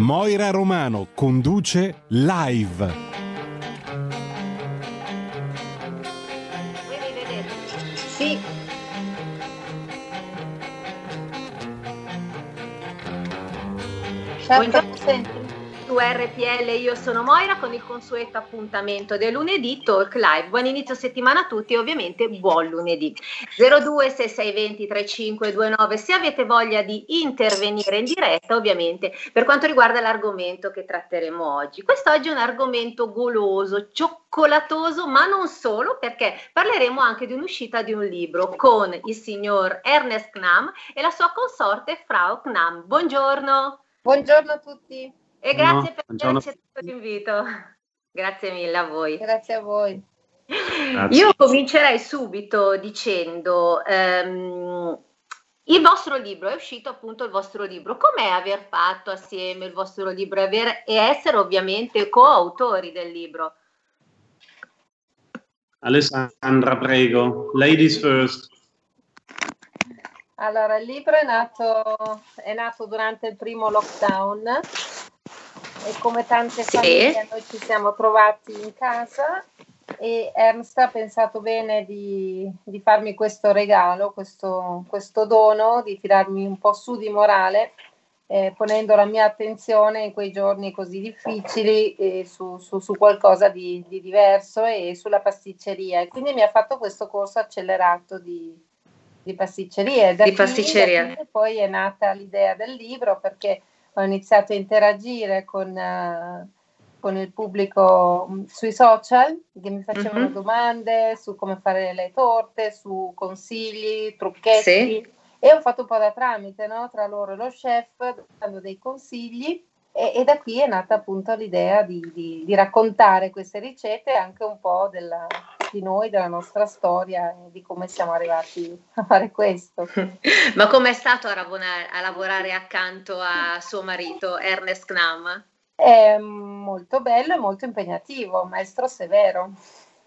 Moira Romano conduce live. Vuoi rivedere? Sì. Certo, Buongiorno. senti? Su RPL io sono Moira con il consueto appuntamento del lunedì Talk Live. Buon inizio settimana a tutti e ovviamente buon lunedì. 026620 3529 se avete voglia di intervenire in diretta ovviamente per quanto riguarda l'argomento che tratteremo oggi. Quest'oggi è un argomento goloso, cioccolatoso, ma non solo perché parleremo anche di un'uscita di un libro con il signor Ernest Knam e la sua consorte Frau Knam. Buongiorno. Buongiorno a tutti, E grazie per aver accettato l'invito. Grazie mille a voi. grazie a voi. Grazie. Io comincerei subito dicendo, ehm, il vostro libro, è uscito appunto il vostro libro, com'è aver fatto assieme il vostro libro e, aver- e essere ovviamente coautori del libro? Alessandra, prego. Ladies first. Allora, il libro è nato, è nato durante il primo lockdown e come tante Sì. famiglie noi ci siamo trovati in casa e Ernst ha pensato bene di, di farmi questo regalo, questo, questo dono, di tirarmi un po' su di morale, eh, ponendo la mia attenzione in quei giorni così difficili eh, su, su- su qualcosa di, di diverso e sulla pasticceria. E quindi mi ha fatto questo corso accelerato di, di pasticceria. Da Di pasticceria. poi è nata l'idea del libro perché ho iniziato a interagire con, eh, con il pubblico mh, sui social che mi facevano Mhm. domande su come fare le torte, su consigli, trucchetti. Sì. E ho fatto un po' da tramite no? tra loro e lo chef, dando dei consigli. E, e da qui è nata appunto l'idea di, di- di raccontare queste ricette e anche un po' della- di noi, della nostra storia e di come siamo arrivati a fare questo. Ma com'è stato a, a lavorare accanto a suo marito Ernest Knam? È molto bello e molto impegnativo, un maestro severo.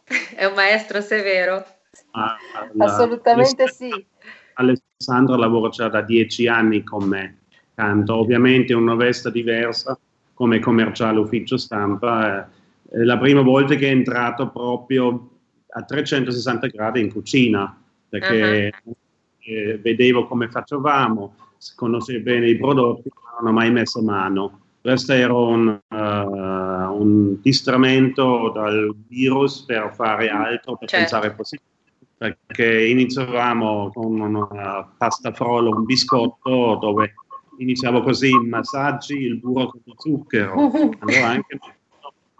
È un maestro severo. Ah, la- Assolutamente sì. Alessandra lavora già da dieci anni con me. Canto ovviamente una veste diversa come commerciale ufficio stampa. eh, È la prima volta che è entrato proprio a 360 gradi in cucina perché eh, vedevo come facevamo, conoscevo bene i prodotti, ma non ho mai messo mano. Questo era un, eh, un distramento dal virus per fare altro, per Certo. pensare positivo. Perché iniziavamo con una pasta frolla, un biscotto, dove iniziavo così i massaggi, il burro con lo zucchero. Allora anche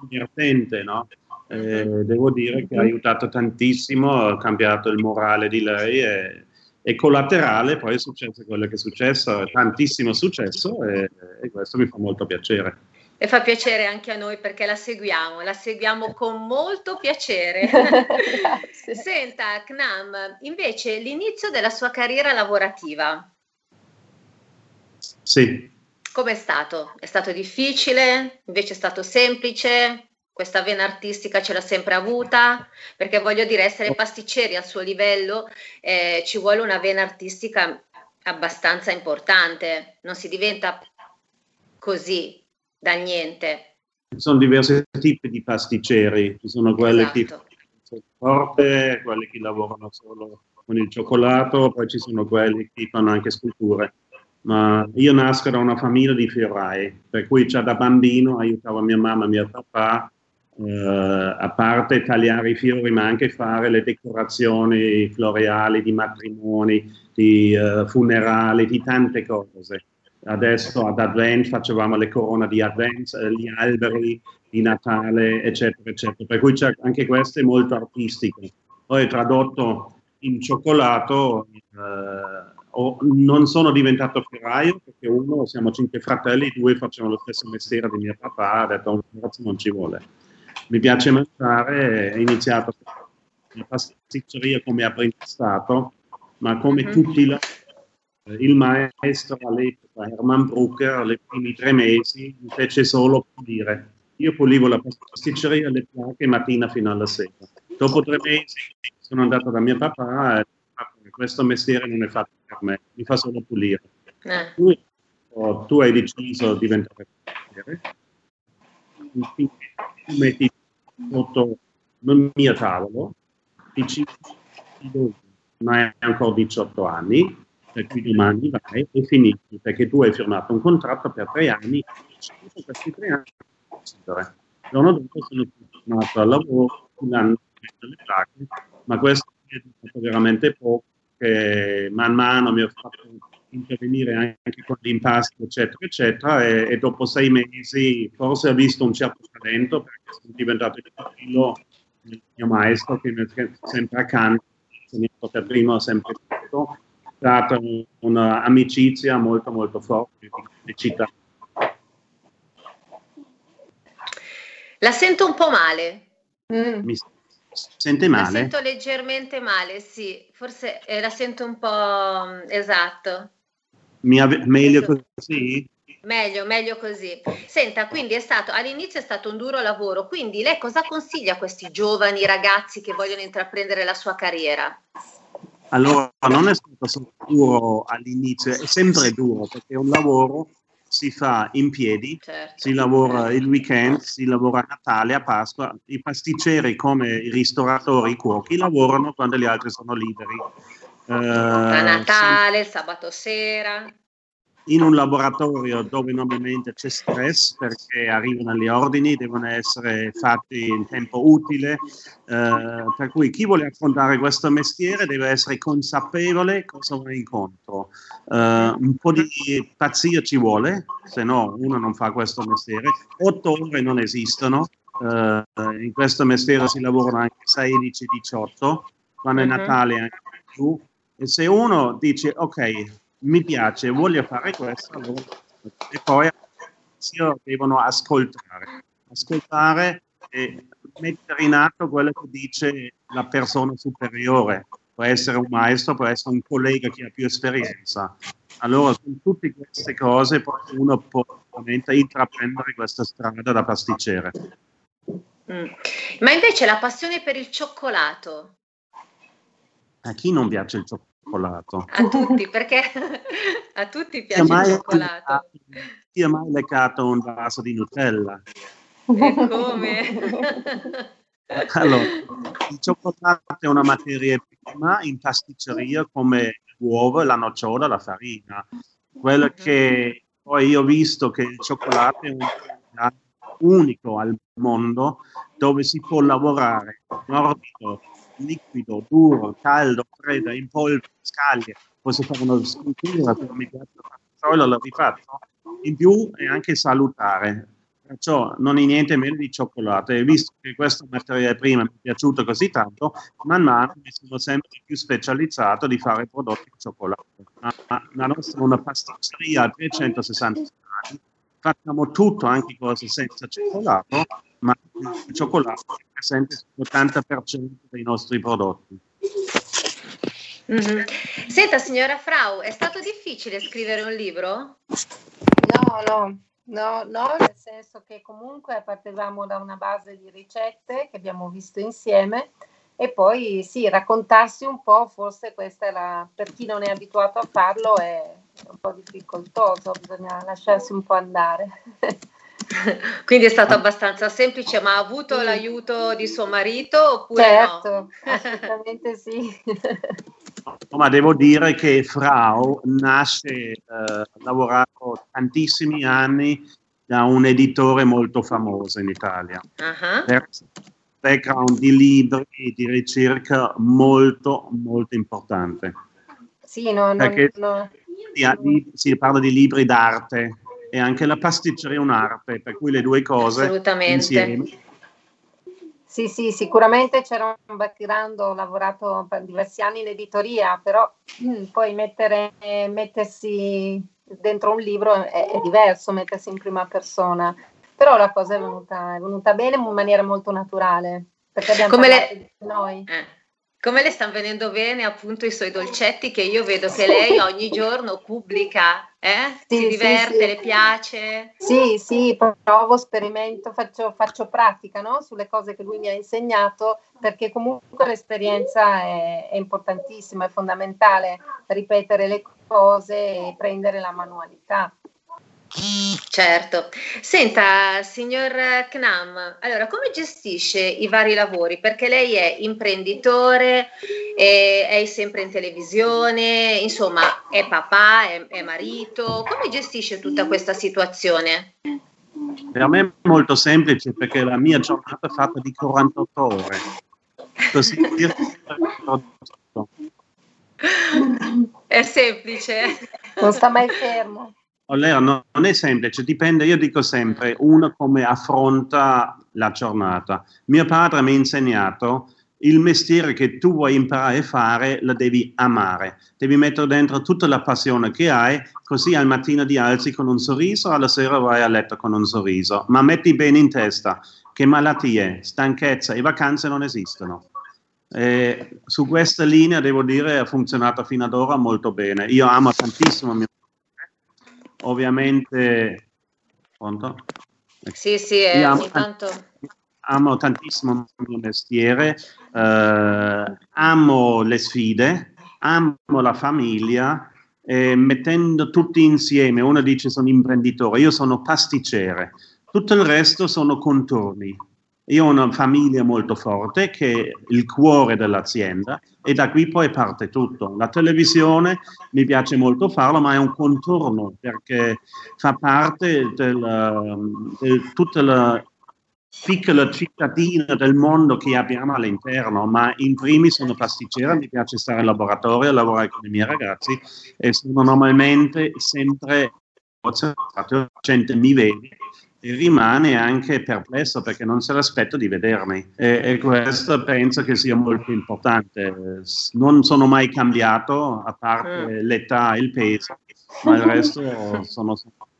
divertente, no? Eh, devo dire che ha aiutato tantissimo, ha cambiato il morale di lei e, e collaterale poi è successo quello che è successo, tantissimo successo e, e questo mi fa molto piacere. E fa piacere anche a noi perché la seguiamo, la seguiamo con molto piacere. Senta, Knam, invece l'inizio della sua carriera lavorativa, Sì, com'è stato? È stato difficile? Invece è stato semplice? Questa vena artistica ce l'ha sempre avuta? Perché voglio dire, essere pasticceri al suo livello eh, ci vuole una vena artistica abbastanza importante, non si diventa così da niente. ci sono diversi tipi di pasticceri, ci sono quelli che Esatto. fanno forte, quelli che lavorano solo con il cioccolato, poi ci sono quelli che fanno anche sculture. Ma io nasco da una famiglia di fiorai, per cui già da bambino aiutavo mia mamma e mio papà, eh, a parte tagliare i fiori, ma anche fare le decorazioni floreali di matrimoni, di eh, funerali, di tante cose. Adesso ad Advent facevamo le corone di Advent, eh, gli alberi di Natale, eccetera, eccetera. Per cui anche questo è molto artistico. Poi tradotto in cioccolato, eh, ho, non sono diventato ferraio perché uno, siamo cinque fratelli, due facciamo lo stesso mestiere di mio papà, ha detto un ragazzo non ci vuole. Mi piace mangiare, ho iniziato la pasticceria come apprendistato, ma come mm-hmm. tutti la, il maestro all'epoca, Herman Brucker, nei primi tre mesi, mi fece solo pulire. Io pulivo la pasticceria le placche mattina fino alla sera. Dopo tre mesi sono andato da mio papà e questo mestiere non è fatto per me, mi fa solo pulire. Eh. Tu, oh, tu, hai deciso di diventare mestiere, tu metti sotto il mio tavolo, dici, ma hai ancora 18 anni, per cui domani vai e finisci, perché tu hai firmato un contratto per tre anni, e questi tre anni. Il giorno dopo sono tornato al lavoro, un anno le placche, ma questo è stato veramente poco, che man mano mi ho fatto intervenire anche con l'impasto, eccetera, eccetera, e, e, dopo sei mesi forse ho visto un certo talento, perché sono diventato il figlio del mio maestro che mi è sempre accanto, per primo sempre tutto, è stata un'amicizia molto molto forte di città. La sento un po' male. Mm. Mi sente male? La sento leggermente male, sì, forse eh, la sento un po' mm, esatto. Ave- meglio così? Meglio, meglio così. Senta, quindi è stato all'inizio è stato un duro lavoro, quindi lei cosa consiglia a questi giovani ragazzi che vogliono intraprendere la sua carriera? Allora, non è stato solo duro all'inizio, è sempre duro perché è un lavoro si fa in piedi, certo. si lavora il weekend, si lavora a Natale, a Pasqua. I pasticceri come i ristoratori, i cuochi lavorano quando gli altri sono liberi. Uh, a Natale, sì. sabato sera in un laboratorio dove normalmente c'è stress perché arrivano gli ordini, devono essere fatti in tempo utile, eh, per cui chi vuole affrontare questo mestiere deve essere consapevole cosa va incontro. Eh, un po' di pazzia ci vuole, se no uno non fa questo mestiere. Otto ore non esistono, eh, in questo mestiere si lavorano anche 16-18, quando è mhm. Natale anche più. E se uno dice ok, mi piace, voglio fare questo, e poi devono ascoltare, ascoltare e mettere in atto quello che dice la persona superiore, può essere un maestro, può essere un collega che ha più esperienza. Allora, con tutte queste cose poi uno può veramente intraprendere questa strada da pasticcere. Mm. Ma invece la passione per il cioccolato? A chi non piace il cioccolato? Cioccolato. A tutti, perché a tutti piace il cioccolato. Chi ha mai leccato un vaso di Nutella? E come? Allora, il cioccolato è una materia prima in pasticceria come l'uovo, la nocciola, la farina. Quello mhm. che poi io ho visto che il cioccolato è un unico al mondo dove si può lavorare morbido, liquido, duro, caldo, freddo, in polvere, scaglie, posso fare una scultura per mi piace solo l'ho rifatto. In più è anche salutare, perciò non è niente meno di cioccolato. E visto che questo materiale prima mi è piaciuto così tanto, man mano mi sono sempre più specializzato di fare prodotti di cioccolato. La nostra è una pasticceria a 360 gradi, facciamo tutto, anche cose senza cioccolato, ma il cioccolato è presente sull'80% dei nostri prodotti. Mm-hmm. Senta, signora Frau, è stato difficile scrivere un libro? No, no, no, no, nel senso che comunque partevamo da una base di ricette che abbiamo visto insieme e poi sì, raccontarsi un po', forse questa è la, per chi non è abituato a farlo è un po' difficoltoso, bisogna lasciarsi un po' andare. Quindi è stato abbastanza semplice, ma ha avuto sì. l'aiuto di suo marito oppure certo, no? assolutamente sì. ma devo dire che Frau nasce, eh, ha lavorato tantissimi anni da un editore molto famoso in Italia. Uh-huh. Background di libri e di ricerca molto, molto importante. Sì, no, no, no. Si, si parla di libri d'arte, e anche la pasticceria è un'arte, per cui le due cose insieme Sì, sì, sicuramente c'era un background, ho lavorato per diversi anni in editoria, però mm, poi mettere, mettersi dentro un libro è, è, diverso, mettersi in prima persona. Però la cosa è venuta, è venuta bene in maniera molto naturale, perché abbiamo Come le... noi. Eh come le stanno venendo bene appunto i suoi dolcetti che io vedo che lei ogni giorno pubblica, eh? Sì, si diverte, sì, sì. le piace? Sì, sì, provo, sperimento, faccio, faccio pratica no? sulle cose che lui mi ha insegnato perché comunque l'esperienza è, è importantissima, è fondamentale ripetere le cose e prendere la manualità. Certo. Senta, signor Knam, allora come gestisce i vari lavori? Perché lei è imprenditore, è, è sempre in televisione, insomma, è papà, è, è marito. Come gestisce tutta questa situazione? Per me è molto semplice perché la mia giornata è fatta di 48 ore. Così è semplice. Non sta mai fermo. Allora, non è semplice, dipende, io dico sempre, uno come affronta la giornata. Mio padre mi ha insegnato il mestiere che tu vuoi imparare a fare, lo devi amare. Devi mettere dentro tutta la passione che hai, così al mattino ti alzi con un sorriso, alla sera vai a letto con un sorriso. Ma metti bene in testa che malattie, stanchezza e vacanze non esistono. E su questa linea, devo dire, ha funzionato fino ad ora molto bene. Io amo tantissimo mio ovviamente... Pronto? Sì, sì, eh, amo, tanto... amo tantissimo il mio mestiere, eh, amo le sfide, amo la famiglia, eh, mettendo tutti insieme, uno dice sono imprenditore, io sono pasticcere, tutto il resto sono contorni. Io ho una famiglia molto forte che è il cuore dell'azienda e da qui poi parte tutto. La televisione mi piace molto farlo, ma è un contorno perché fa parte del, del tutta la piccola cittadina del mondo che abbiamo all'interno, ma in primis sono pasticcera, mi piace stare in laboratorio, lavorare con i miei ragazzi e sono normalmente sempre la gente mi vede rimane anche perplesso perché non se l'aspetta di vedermi e, e, questo penso che sia molto importante. Non sono mai cambiato, a parte mm. l'età e il peso, ma il resto sono sempre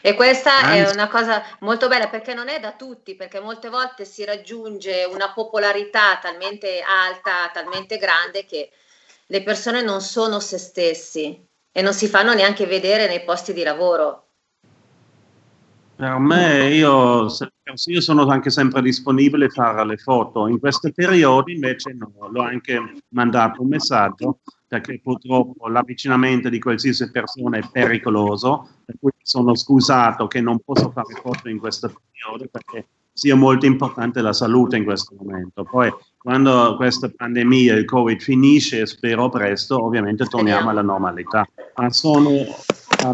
e questa Anzi. è una cosa molto bella perché non è da tutti, perché molte volte si raggiunge una popolarità talmente alta, talmente grande che le persone non sono se stessi e non si fanno neanche vedere nei posti di lavoro. Per me, io, io, sono anche sempre disponibile a fare le foto. In questi periodi invece no, l'ho anche mandato un messaggio perché purtroppo l'avvicinamento di qualsiasi persona è pericoloso, per cui sono scusato che non posso fare foto in questo periodo perché sia molto importante la salute in questo momento. Poi quando questa pandemia, il Covid finisce, spero presto, ovviamente torniamo alla normalità. Ma sono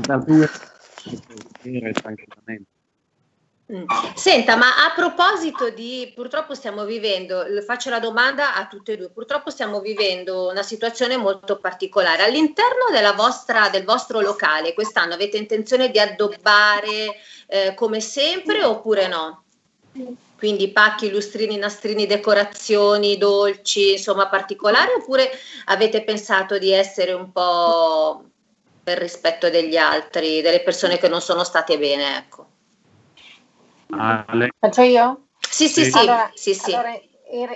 da due tranquillamente. Mm. Senta, ma a proposito di, purtroppo stiamo vivendo, faccio la domanda a tutte e due, purtroppo stiamo vivendo una situazione molto particolare. All'interno vostra, del vostro locale, quest'anno avete intenzione di addobbare eh, come sempre oppure no? Quindi pacchi, lustrini, nastrini, decorazioni, dolci, insomma particolari, oppure avete pensato di essere un po' per rispetto degli altri, delle persone che non sono state bene, ecco? Ale. Faccio io? Sì, sì, sì. Allora, sì, sì. Allora,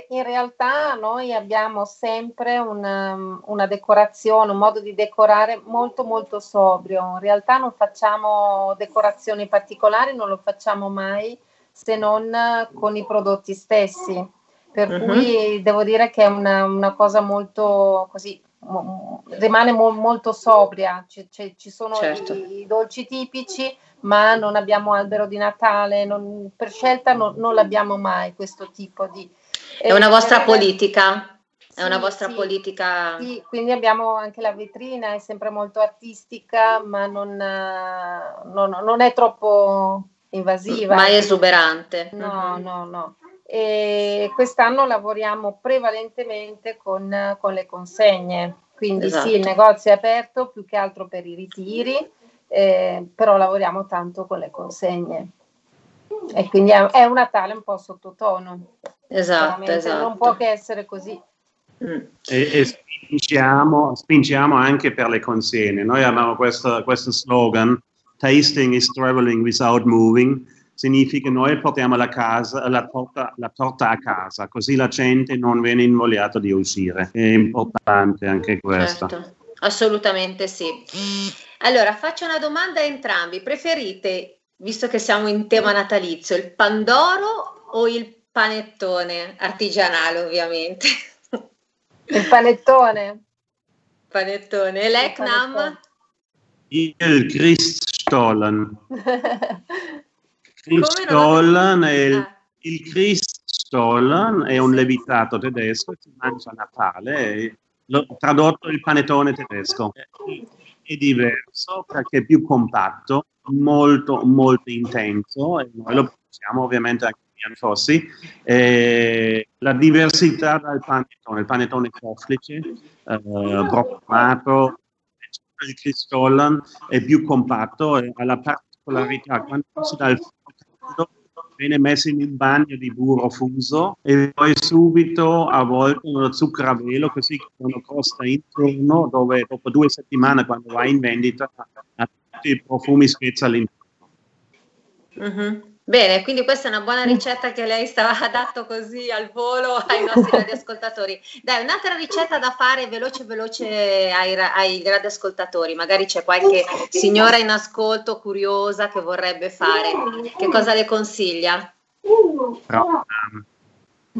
in, realtà noi abbiamo sempre una, una, decorazione, un modo di decorare molto molto sobrio. In realtà non facciamo decorazioni particolari, non lo facciamo mai se non con i prodotti stessi. Per uh-huh. cui devo dire che è una, una cosa molto così, rimane mo- molto sobria. C- c- ci sono certo. i, i dolci tipici ma non abbiamo albero di Natale, non, per scelta no, non l'abbiamo mai questo tipo di... È una vostra politica? È una vostra sì, politica? Sì, quindi abbiamo anche la vetrina, è sempre molto artistica, ma non, non, non è troppo invasiva. Mai esuberante. No, uh-huh. no, no. E quest'anno lavoriamo prevalentemente con, con le consegne, quindi esatto. sì, il negozio è aperto più che altro per i ritiri, eh, però lavoriamo tanto con le consegne. E quindi è, un Natale un po' sottotono. Esatto, esatto. Non può che essere così. Mm. E, e spingiamo, spingiamo anche per le consegne. Noi abbiamo questo, questo slogan, tasting is traveling without moving, significa noi portiamo la, casa, la, torta, la torta a casa, così la gente non viene invogliata di uscire. È importante anche questo. Certo, assolutamente sì. Allora, faccio una domanda a entrambi. Preferite, visto che siamo in tema natalizio, il pandoro o il panettone artigianale, ovviamente? Il panettone. Panettone. E lei, Il Christstollen. Christstollen è il, Ah. il Christstollen è un levitato tedesco che si mangia a Natale, lo- tradotto il panettone tedesco. È, diverso perché è più compatto, molto molto intenso e noi lo produciamo ovviamente anche in Fossi. Eh, la diversità dal panettone, il panettone soffice, eh, broccolato, il Christollen è più compatto e ha la particolarità quando si dà il caldo viene messo in un bagno di burro fuso e poi subito avvolto nello zucchero a velo così che non costa intorno dove dopo due settimane quando va in vendita ha tutti i profumi spezia all'interno. Mhm. Bene, quindi questa è una buona ricetta che lei stava dato così al volo ai nostri radioascoltatori. Dai, un'altra ricetta da fare veloce veloce ai, ai radioascoltatori. Magari c'è qualche signora in ascolto curiosa che vorrebbe fare. Che cosa le consiglia? Però, ehm,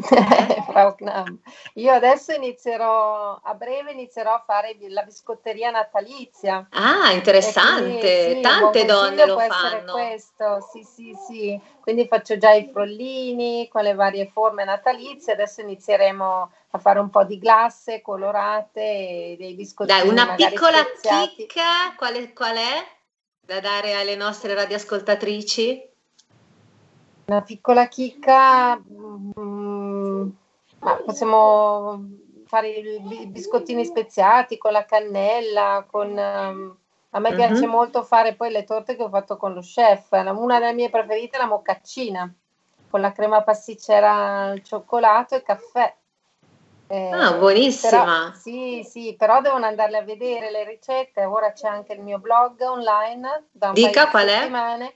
Knam. Io adesso inizierò, a breve inizierò a fare la biscotteria natalizia. Ah, interessante. sì, Tante donne lo può essere fanno. Questo, sì, sì, sì. Quindi faccio già i frollini con le varie forme natalizie. Adesso inizieremo a fare un po' di glasse colorate e dei biscottini Dai, una piccola speziati. chicca, qual è, qual è? Da dare alle nostre radioascoltatrici? Una piccola chicca, mm, ma possiamo fare i bi- biscottini speziati con la cannella, con, ehm, a me Mhm. piace molto fare poi le torte che ho fatto con lo chef. Una delle mie preferite è la mocaccina, con la crema pasticcera al cioccolato e caffè. Eh, Ah, buonissima. però- sì, sì, però devono andarle a vedere le ricette. Ora c'è anche il mio blog online da un Dica paio di qual è? settimane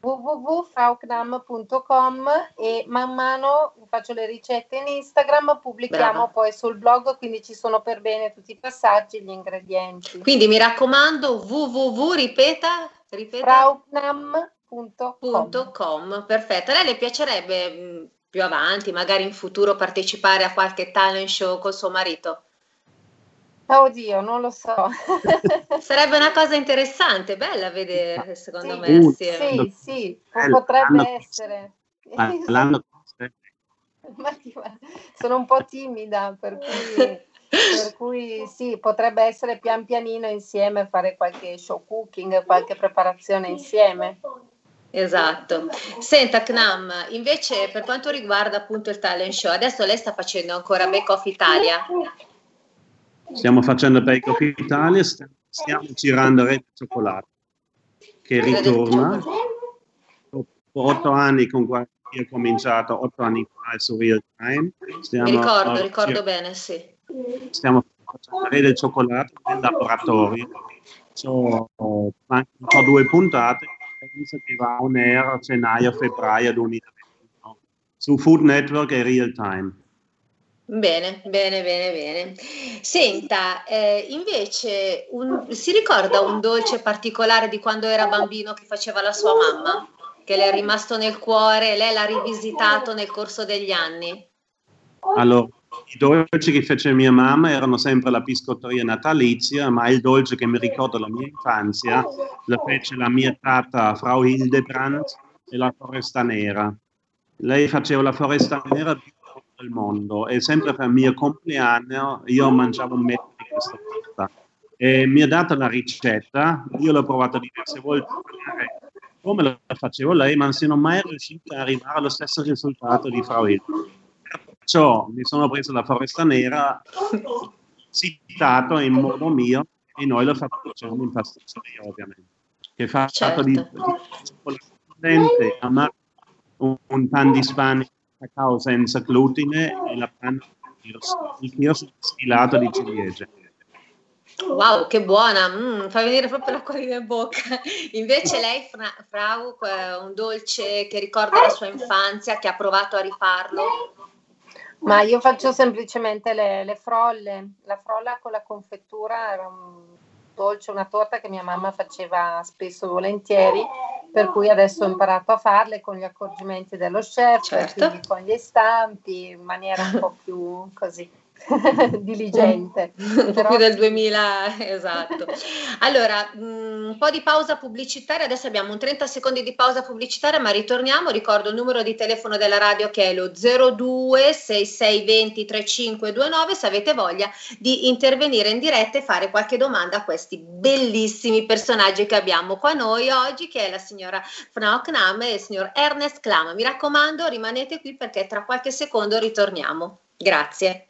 www.frauknam.com e man mano faccio le ricette in Instagram, pubblichiamo Brava. poi sul blog, quindi ci sono per bene tutti i passaggi, gli ingredienti. Quindi mi raccomando, www, ripeta, ripeta. frauknam.com Punto com, perfetto. A lei le piacerebbe mh, più avanti, magari in futuro, partecipare a qualche talent show col suo marito? Oddio, non lo so. Sarebbe una cosa interessante, bella a vedere, secondo Sì. me, Uh, sì, sì, Bello, potrebbe l'anno- essere. l'anno Ma ti- sono un po' timida, per cui, per cui sì, potrebbe essere pian pianino insieme fare qualche show cooking, qualche preparazione insieme. Esatto. Senta, Knam, invece per quanto riguarda appunto il talent show, adesso lei sta facendo ancora Bake Off Italia? Stiamo facendo Bake Off Italia, st- stiamo girando Rete Cioccolato, che ritorna. Dopo otto anni con cui ho cominciato, otto anni fa su Real Time. Stiamo, Mi ricordo, eh, ricordo gir- bene, sì. Stiamo facendo Rete del Cioccolato nel laboratorio. So, manca un po' due puntate, penso che va on air a gennaio-febbraio 2021 su Food Network e Real Time. Bene, bene, bene, bene. Senta, eh, invece un- si ricorda un dolce particolare di quando era bambino che faceva la sua mamma? Che le è rimasto nel cuore, lei l'ha rivisitato nel corso degli anni? Allora, i dolci che fece mia mamma erano sempre la biscotteria natalizia, ma il dolce che mi ricorda la mia infanzia lo fece la mia tata Frau Hildebrandt e la foresta nera. Lei faceva la foresta nera del mondo e sempre per il mio compleanno io mangiavo un metro di questa torta. E mi ha dato la ricetta, io l'ho provata diverse volte come la facevo lei, ma non sono mai riuscito ad arrivare allo stesso risultato di Frau Hildebrandt. Perciò mi sono preso la foresta nera, citato in modo mio, e noi lo facciamo in pasticceria, ovviamente. Che di, Certo. di cioccolato fondente, amato un, un pan di Spagna cacao senza glutine e la panna il kirsch sfilato di ciliegie. Wow, che buona, mm, fa venire proprio l'acquolina in bocca. Invece lei, fra, Frau, un dolce che ricorda la sua infanzia, che ha provato a rifarlo? Ma io faccio semplicemente le, le frolle. La frolla con la confettura era un dolce, una torta che mia mamma faceva spesso e volentieri, per cui adesso ho imparato a farle con gli accorgimenti dello chef, certo. con gli stampi, in maniera un po' più così. diligente. Un po' più del 2000, esatto. Allora, mm, un po' di pausa pubblicitaria, adesso abbiamo un 30 secondi di pausa pubblicitaria, ma ritorniamo, ricordo il numero di telefono della radio che è lo 02 6620 3529 se avete voglia di intervenire in diretta e fare qualche domanda a questi bellissimi personaggi che abbiamo qua noi oggi, che è la signora Frau Knam e il signor Ernest Klam. Mi raccomando, rimanete qui perché tra qualche secondo ritorniamo. Grazie.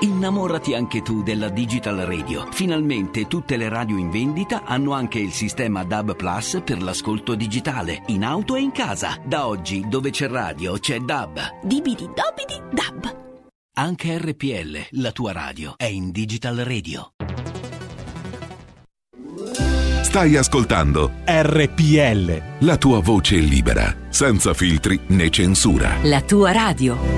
Innamorati anche tu della Digital Radio. Finalmente tutte le radio in vendita hanno anche il sistema DAB Plus per l'ascolto digitale, in auto e in casa. Da oggi, dove c'è radio, c'è DAB. Dibidi dobidi DAB. Anche RPL, la tua radio, è in Digital Radio. Stai ascoltando RPL. La tua voce libera, senza filtri né censura. La tua radio.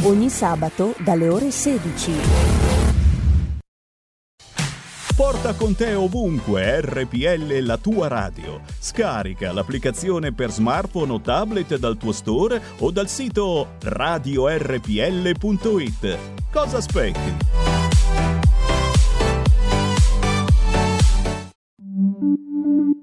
Ogni sabato dalle ore 16. Porta con te ovunque RPL la tua radio. Scarica l'applicazione per smartphone o tablet dal tuo store o dal sito radiorpl.it. Cosa aspetti?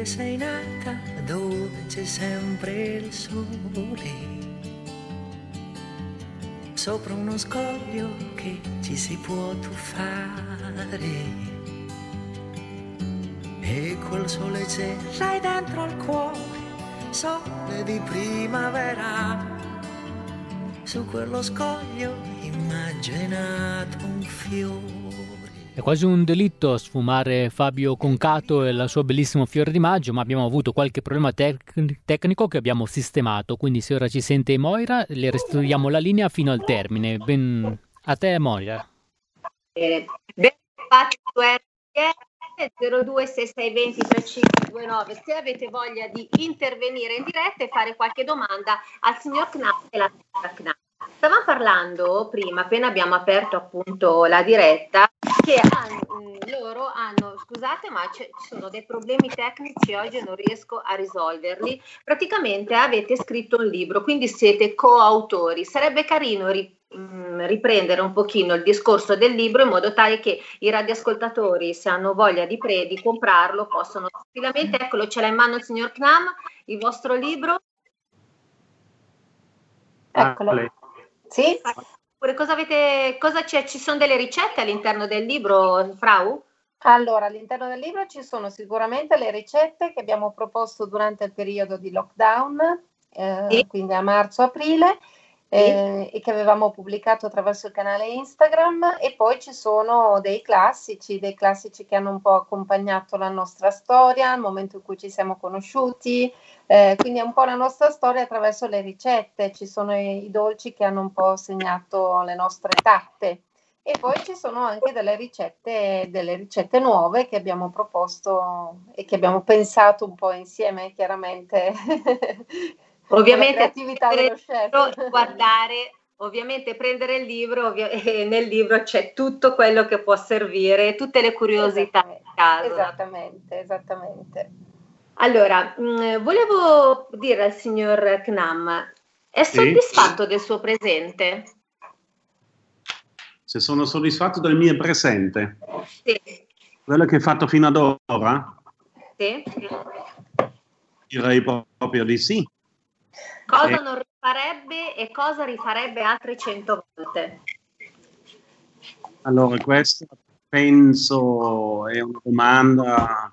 Che sei nata dove c'è sempre il sole, sopra uno scoglio che ci si può tuffare. E quel sole c'è, l'hai dentro al cuore, sole di primavera. Su quello scoglio immaginato un fiore È quasi un delitto sfumare Fabio Concato e il suo bellissimo fiore di maggio, ma abbiamo avuto qualche problema tec- tecnico che abbiamo sistemato, quindi se ora ci sente Moira le restituiamo la linea fino al termine. Ben... A te Moira. Eh, ben fatti su RTL 0266203529 se avete voglia di intervenire in diretta e fare qualche domanda al signor Knapp e la signora Knapp. Stavamo parlando prima, appena abbiamo aperto appunto la diretta, che hanno, loro hanno, scusate ma ci sono dei problemi tecnici oggi e non riesco a risolverli, praticamente avete scritto un libro, quindi siete coautori, sarebbe carino ri, mh, riprendere un pochino il discorso del libro in modo tale che i radioascoltatori, se hanno voglia di, pre, di comprarlo, possono tranquillamente, eccolo ce l'ha in mano il signor Knam, il vostro libro. Eccolo. Sì? Cosa avete, cosa c'è? Ci sono delle ricette all'interno del libro, Frau? Allora, all'interno del libro ci sono sicuramente le ricette che abbiamo proposto durante il periodo di lockdown, eh, sì. quindi a marzo-aprile, eh, e che avevamo pubblicato attraverso il canale Instagram e poi ci sono dei classici, dei classici che hanno un po' accompagnato la nostra storia, il momento in cui ci siamo conosciuti, eh, quindi è un po' la nostra storia attraverso le ricette, ci sono i, i dolci che hanno un po' segnato le nostre tappe. E poi ci sono anche delle ricette, delle ricette nuove che abbiamo proposto e che abbiamo pensato un po' insieme, chiaramente Ovviamente chef. guardare ovviamente prendere il libro ovvia- e nel libro c'è tutto quello che può servire, tutte le curiosità esattamente, caso. Esattamente, esattamente. Allora, mh, mm, volevo dire al signor Knam, è sì. soddisfatto del suo presente? Se sono soddisfatto del mio presente? Sì. Quello che hai fatto fino ad ora? Sì. Direi proprio di sì. Cosa eh. non rifarebbe e cosa rifarebbe altre cento volte? Allora, questa penso è una domanda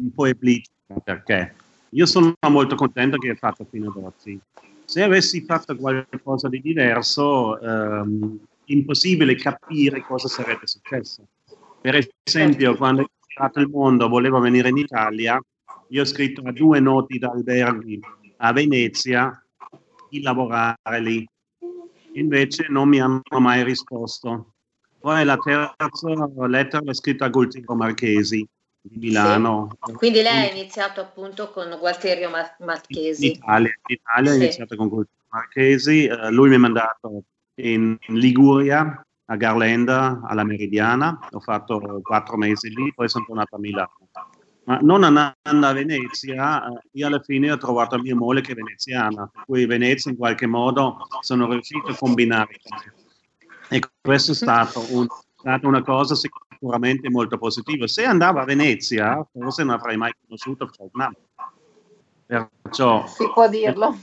un po' eplitica perché io sono molto contento che hai fatto fino ad oggi. Se avessi fatto qualcosa di diverso, ehm, impossibile capire cosa sarebbe successo. Per esempio, certo. quando è stato il mondo, volevo venire in Italia, io ho scritto a due noti d'alberghi a Venezia di lavorare lì. Invece non mi hanno mai risposto. Poi la terza lettera l'ho scritta a Gultiero Marchesi di Milano. Sì. Quindi lei ha iniziato appunto con Gualterio Marchesi. In Italia, in Italia sì. ho iniziato con Gualterio Marchesi. Uh, lui mi ha mandato in Liguria, a Garlanda, alla Meridiana. Ho fatto quattro mesi lì, poi sono tornato a Milano. Ma non andando a Venezia, eh, io alla fine ho trovato mia moglie che è veneziana, per cui Venezia in qualche modo sono riuscito a combinare. E questo è stato un, stata una cosa sicuramente molto positiva. Se andavo a Venezia, forse non avrei mai conosciuto Vietnam. Perciò... Si può dirlo.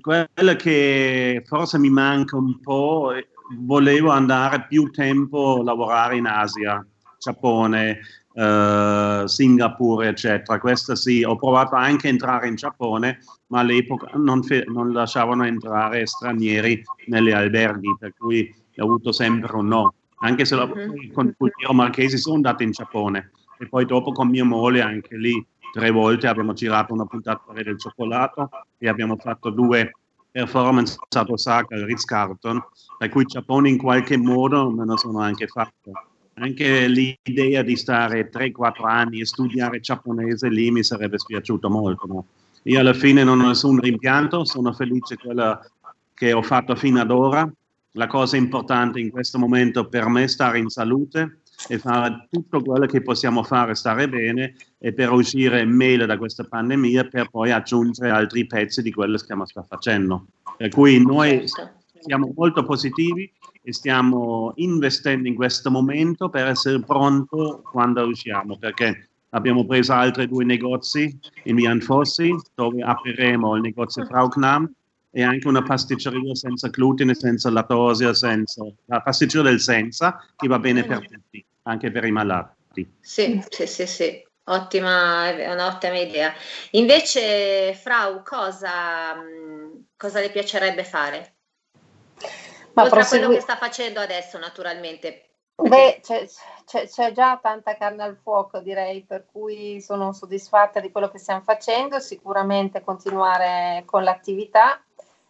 Quello che forse mi manca un po', volevo andare più tempo a lavorare in Asia, Giappone, uh, Singapore, eccetera. Questa sì, ho provato anche a entrare in Giappone, ma all'epoca non, fe- non lasciavano entrare stranieri negli alberghi, per cui ho avuto sempre un no. Anche se mm-hmm. con Cultiro Marchesi sono andato in Giappone e poi dopo con mia moglie anche lì tre volte abbiamo girato una puntata del cioccolato e abbiamo fatto due performance ad Osaka al Ritz Carlton, per cui il Giappone in qualche modo me lo sono anche fatto anche l'idea di stare 3-4 anni e studiare giapponese lì mi sarebbe spiaciuto molto. No? Io alla fine non ho nessun rimpianto, sono felice di quello che ho fatto fino ad ora. La cosa importante in questo momento per me è stare in salute e fare tutto quello che possiamo fare, stare bene e per uscire meglio da questa pandemia per poi aggiungere altri pezzi di quello che stiamo facendo. Per cui noi certo. siamo molto positivi e stiamo investendo in questo momento per essere pronto quando usciamo, perché abbiamo preso altri due negozi in Via Fossi, dove apriremo il negozio Frau Knam e anche una pasticceria senza glutine, senza lattosio, senza la pasticceria del senza, che va bene per tutti, anche per i malati. Sì, sì, sì, sì. Ottima, un'ottima idea. Invece, Frau, cosa, cosa le piacerebbe fare? Ma Oltre prosegui... a quello che sta facendo adesso, naturalmente. Beh, c'è, c'è, c'è, già tanta carne al fuoco, direi, per cui sono soddisfatta di quello che stiamo facendo, sicuramente continuare con l'attività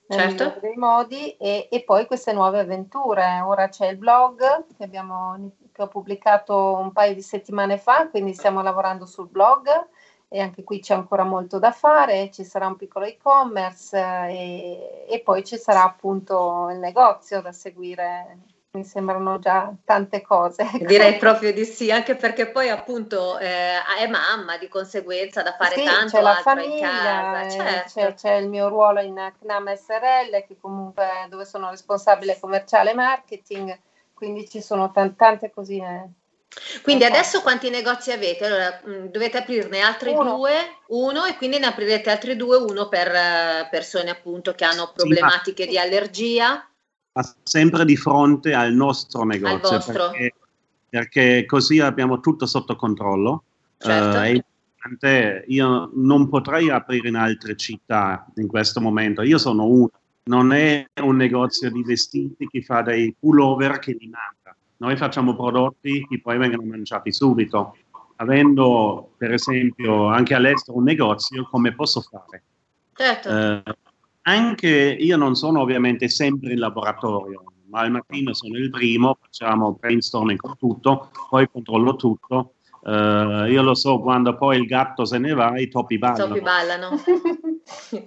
certo. dei modi e, e, poi queste nuove avventure. Ora c'è il blog che, abbiamo, che ho pubblicato un paio di settimane fa, quindi stiamo lavorando sul blog e anche qui c'è ancora molto da fare, ci sarà un piccolo e-commerce e, e poi ci sarà appunto il negozio da seguire mi sembrano già tante cose. Ecco. Direi proprio di sì, anche perché poi appunto eh, è mamma, di conseguenza da fare sì, tanto c'è la famiglia, casa. Eh, Certo. c'è, c'è il mio ruolo in CNAM SRL, che comunque dove sono responsabile commerciale e marketing, quindi ci sono tan- tante cosine. Quindi adesso quanti negozi avete? Allora, mh, dovete aprirne altri Uno. due, uno e quindi ne aprirete altri due, uno per eh, persone appunto che hanno problematiche di allergia. ma sempre di fronte al nostro negozio, vostro. perché, perché così abbiamo tutto sotto controllo. Certo. Importante, io non potrei aprire in altre città in questo momento, io sono uno, non è un negozio di vestiti che fa dei pullover che li manca. Noi facciamo prodotti che poi vengono mangiati subito. Avendo, per esempio, anche all'estero un negozio, come posso fare? Certo. Eh, anche io non sono ovviamente sempre in laboratorio, ma al mattino sono il primo, facciamo brainstorming con tutto, poi controllo tutto. Eh, io lo so, quando poi il gatto se ne va, i topi ballano. Topi ballano.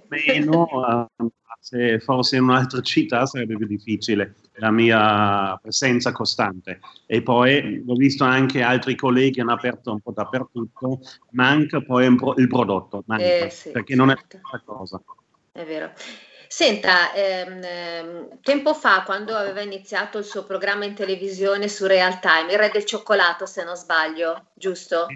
Meno, eh, se fosse in un'altra città sarebbe più difficile la mia presenza costante. E poi ho visto anche altri colleghi hanno aperto un po' dappertutto, manca poi pro- il prodotto, manca, Eh, sì, perché non è la stessa cosa. È vero. Senta, ehm, ehm, tempo fa, quando aveva iniziato il suo programma in televisione su Real Time, il Re del Cioccolato, se non sbaglio, giusto?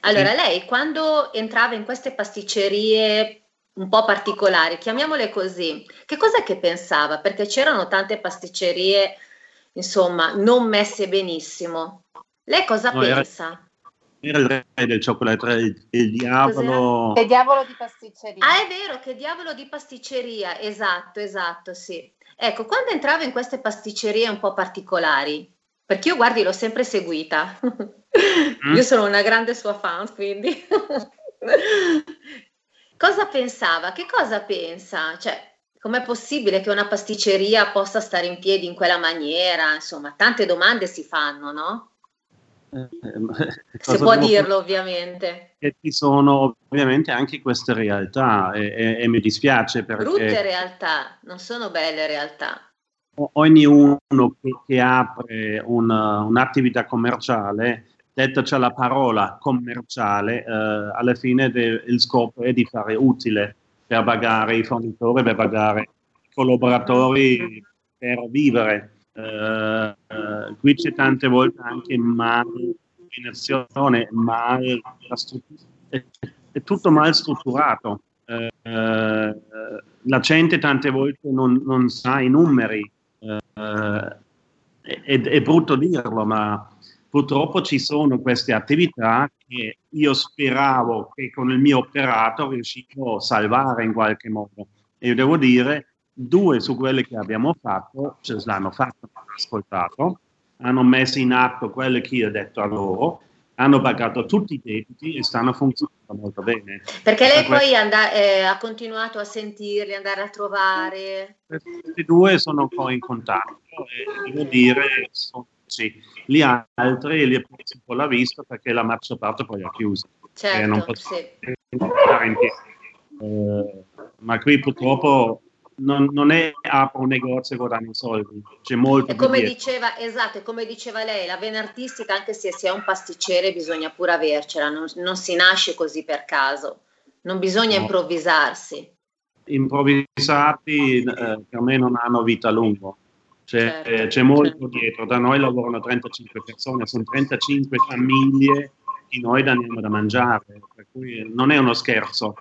Allora, lei quando entrava in queste pasticcerie un po' particolari, chiamiamole così, che cos'è che pensava? Perché c'erano tante pasticcerie, insomma, non messe benissimo. Lei cosa No, era- pensa? Era il re del cioccolato, era il, il diavolo. Che diavolo di pasticceria. Ah, è vero, che diavolo di pasticceria, esatto, esatto, sì. Ecco, quando entravo in queste pasticcerie un po' particolari, perché io guardi, l'ho sempre seguita, io sono una grande sua fan, quindi... cosa pensava? Che cosa pensa? Cioè, com'è possibile che una pasticceria possa stare in piedi in quella maniera? Insomma, tante domande si fanno, no? Eh, Se può dirlo, ovviamente. E ci sono ovviamente anche queste realtà e, e- e mi dispiace Brutte perché realtà, non sono belle realtà. ognuno che, che apre una- un'attività commerciale, detta c'è la parola commerciale, eh, alla fine de- il scopo è di fare utile per pagare i fornitori, per pagare i collaboratori, per vivere. Eh, eh, qui c'è tante volte anche mal, struttura- è, è tutto mal strutturato. Eh, eh, la gente tante volte non, non sa i numeri, eh, è, è brutto dirlo, ma purtroppo ci sono queste attività che io speravo che con il mio operato riuscivo a salvare in qualche modo. E io devo dire, due su quelle che abbiamo fatto, ce l'hanno fatto, hanno ascoltato, hanno messo in atto quelle che io ho detto a loro, hanno pagato tutti i debiti e stanno funzionando molto bene. Perché lei Per poi anda- eh, ha continuato a sentirli, andare a trovare. questi due sono poi in contatto e devo dire sono- sì. gli altri li ho presi un po' la vista perché la maggior parte poi ha chiuso Certo, Eh, non posso sì. in piedi. Eh, ma qui purtroppo non, non è apro un negozio e guadagno soldi c'è molto E come dietro. diceva, esatto, come diceva lei, la vena artistica, anche se si è un pasticcere, bisogna pure avercela, non, non si nasce così per caso, non bisogna No. improvvisarsi. improvvisati eh, per me non hanno vita a lungo. C'è, Certo, c'è molto dietro. Da noi lavorano 35 persone, sono 35 famiglie che noi danno da mangiare, per cui non è uno scherzo,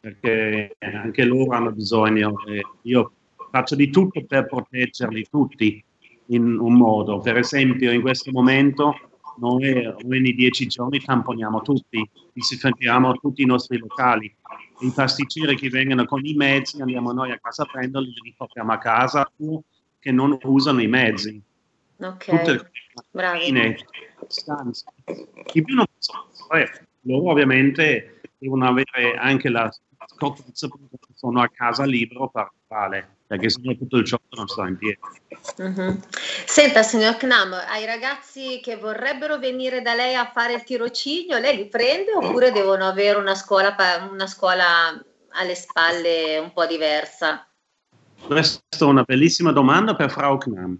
perché anche loro hanno bisogno. io faccio di tutto per proteggerli tutti in un modo. Per esempio, in questo momento noi ogni 10 giorni tamponiamo tutti, disinfettiamo tutti i nostri locali. I pasticceri che vengono con i mezzi andiamo noi a casa a prenderli, li portiamo a casa che non usano i mezzi. Ok, tutte le macchine, stanze. In più non possono fare. Loro ovviamente devono avere anche la scoperta che sono a casa libero per fare, perché sennò tutto il giorno non sta in piedi. Mhm. Senta, signor Knam, ai ragazzi che vorrebbero venire da lei a fare il tirocinio, lei li prende oppure devono avere una scuola, una scuola alle spalle un po' diversa? Questa è una bellissima domanda per Frau Knam.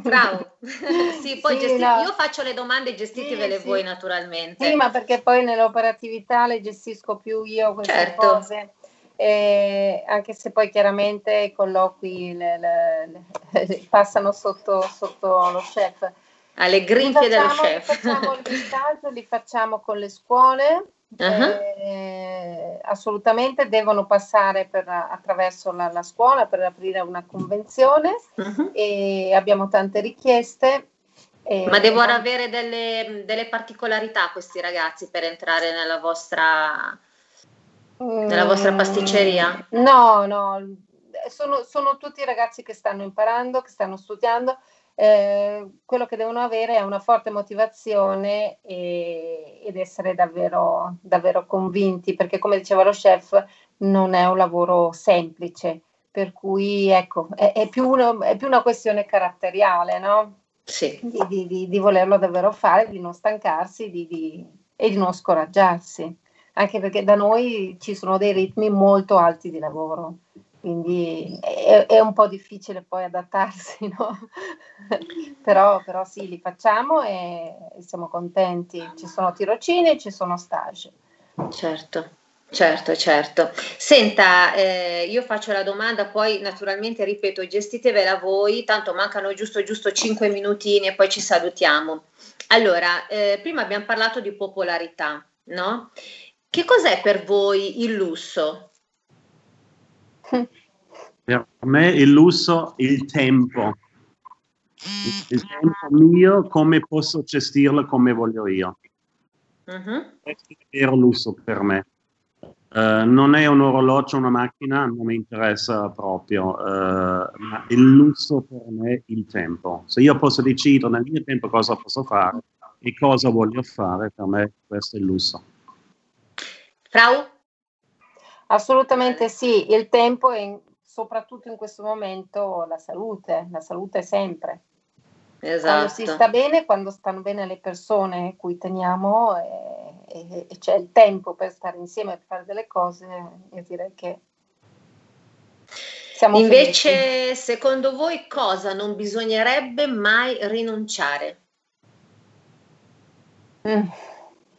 Bravo. sì, poi Sì, gesti- no. io faccio le domande, gestitevele Sì, sì. voi naturalmente. Sì, ma perché poi nell'operatività le gestisco più io queste Certo. cose. E anche se poi chiaramente i colloqui le- le- le- passano sotto, sotto lo chef. Alle Li grinfie dello facciamo, li chef. facciamo gli stage, li facciamo con le scuole. Ah. eh, assolutamente devono passare per- attraverso la, la scuola per aprire una convenzione Mhm. e abbiamo tante richieste. e- Ma devono avere delle, delle particolarità questi ragazzi per entrare nella vostra, nella vostra Mm, pasticceria? No, no, sono, sono tutti ragazzi che stanno imparando, che stanno studiando. Eh, quello che devono avere è una forte motivazione e- ed essere davvero, davvero convinti, perché come diceva lo chef, non è un lavoro semplice, per cui ecco, è, è più, una, è più una questione caratteriale, no? Sì. Di, di- di- di volerlo davvero fare, di non stancarsi di- di- e di non scoraggiarsi anche perché da noi ci sono dei ritmi molto alti di lavoro, quindi è, è un po' difficile poi adattarsi, no? però, però sì, li facciamo e, siamo contenti. Ci sono tirocini e ci sono stage. Certo, certo, certo. Senta, eh, io faccio la domanda, poi naturalmente ripeto, gestitevela voi, tanto mancano giusto giusto 5 minutini e poi ci salutiamo. Allora, eh, prima abbiamo parlato di popolarità, no? Che cos'è per voi il lusso? Per me il lusso, il tempo. Il tempo mio, come posso gestirlo come voglio io. Mhm. Questo è il vero lusso per me. Eh, non è un orologio, una macchina, non mi interessa proprio, eh, ma il lusso per me è il tempo. Se io posso decidere nel mio tempo cosa posso fare e cosa voglio fare, per me questo è il lusso. Frau? Assolutamente sì, il tempo e soprattutto in questo momento la salute, la salute sempre. Quando si Esatto. sta bene, quando stanno bene le persone cui teniamo e, e- e c'è il tempo per stare insieme e per fare delle cose, io direi che siamo Invece, felici. secondo voi cosa non bisognerebbe mai rinunciare? Mm.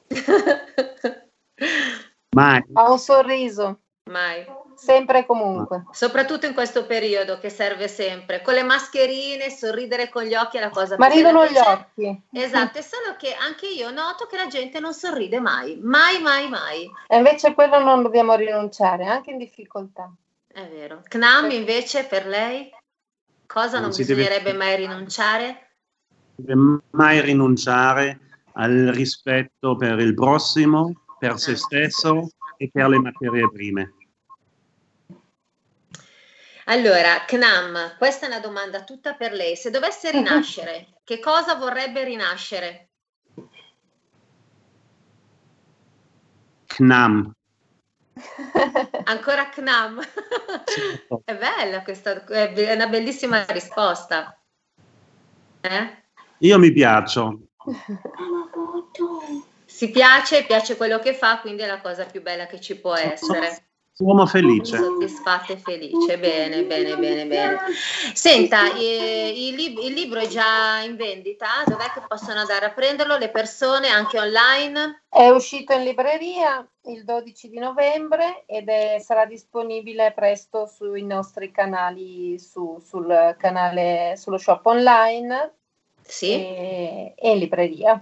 Mai. Ha un sorriso, Mai. sempre e comunque. Soprattutto in questo periodo che serve sempre. Con le mascherine, sorridere con gli occhi è la cosa Ma più ridono gli occhi. Esatto, è solo che anche io noto che la gente non sorride mai, mai, mai, mai. E invece a quello non dobbiamo rinunciare, anche in difficoltà. È vero. Knam invece per lei cosa non Non si deve- bisognerebbe mai rinunciare? deve mai rinunciare al rispetto per il prossimo, per se stesso e per le materie prime. Allora, Knam, questa è una domanda tutta per lei. Se dovesse rinascere, che cosa vorrebbe rinascere? Knam. Ancora Knam. È bella questa, è una bellissima risposta. Eh? Io mi piaccio. Si piace, piace quello che fa, quindi è la cosa più bella che ci può essere. Uomo felice. Soddisfatta e felice, bene, bene, bene, bene. Senta, eh, il, lib- il libro è già in vendita, dov'è che possono andare a prenderlo le persone anche online? È uscito in libreria il 12 di novembre ed è- sarà disponibile presto sui nostri canali, su- sul canale, sullo shop online e, e in libreria.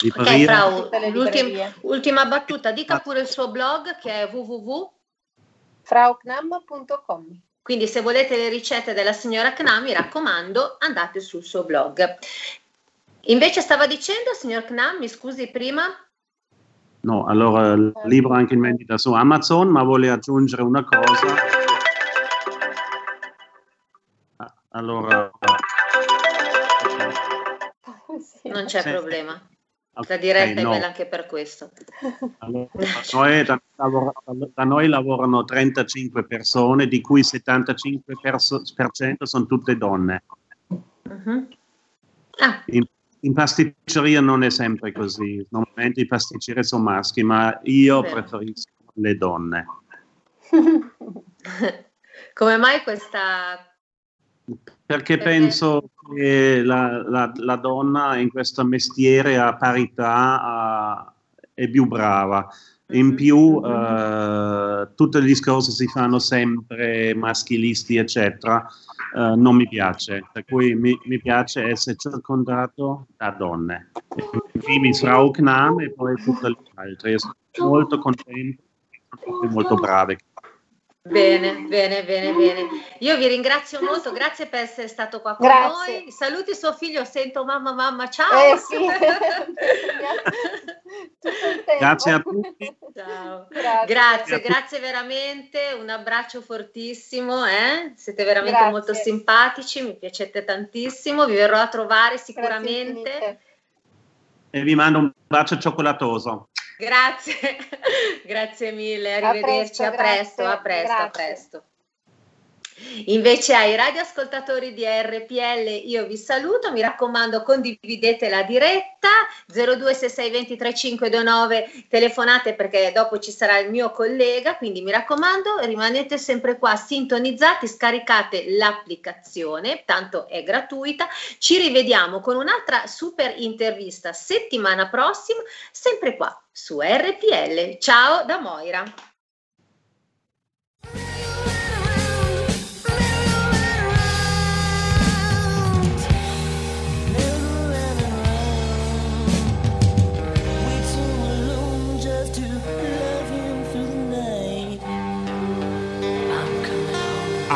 Ok. Frau, Tutte le l'ultim- librerie. ultima battuta, dica pure il suo blog che è www. frauknam.com Quindi se volete le ricette della signora Knam, mi raccomando, andate sul suo blog. Invece stava dicendo, signor Knam, mi scusi prima? No, allora il libro è anche in vendita su Amazon, ma voglio aggiungere una cosa. Ah, Allora, Non c'è Sì. problema. La diretta no. è bella anche per questo. Allora, noi- da, da noi lavorano 35 persone, di cui il 75% sono tutte donne. Mhm. Ah, In, in pasticceria non è sempre così, normalmente i pasticceri sono maschi, ma io Vero. preferisco le donne. come mai questa... Perché penso che la, la- la donna in questo mestiere a parità ha- è più brava. In più, eh, tutti i discorsi si fanno sempre maschilisti, eccetera. eh, non mi piace, per cui mi, mi piace essere circondato da donne. In primis Frau Knam e poi tutte le altre. Io sono molto contento, sono tutte molto brave. Bene, bene, bene, bene. Io vi ringrazio molto, grazie per essere stato qua con Grazie. noi. Saluti suo figlio, sento mamma, mamma, ciao. Eh sì. Grazie a tutti. Ciao. Grazie. Grazie, grazie veramente, un abbraccio fortissimo, eh? siete veramente Grazie. molto simpatici, mi piacete tantissimo, vi verrò a trovare sicuramente. E vi mando un bacio cioccolatoso. Grazie, grazie mille, arrivederci, a presto, a presto, a presto. Invece ai radioascoltatori di RPL io vi saluto, mi raccomando condividete la diretta 0266203529 telefonate perché dopo ci sarà il mio collega, quindi mi raccomando rimanete sempre qua sintonizzati, scaricate l'applicazione, tanto è gratuita. Ci rivediamo con un'altra super intervista settimana prossima, sempre qua su RPL. Ciao da Moira.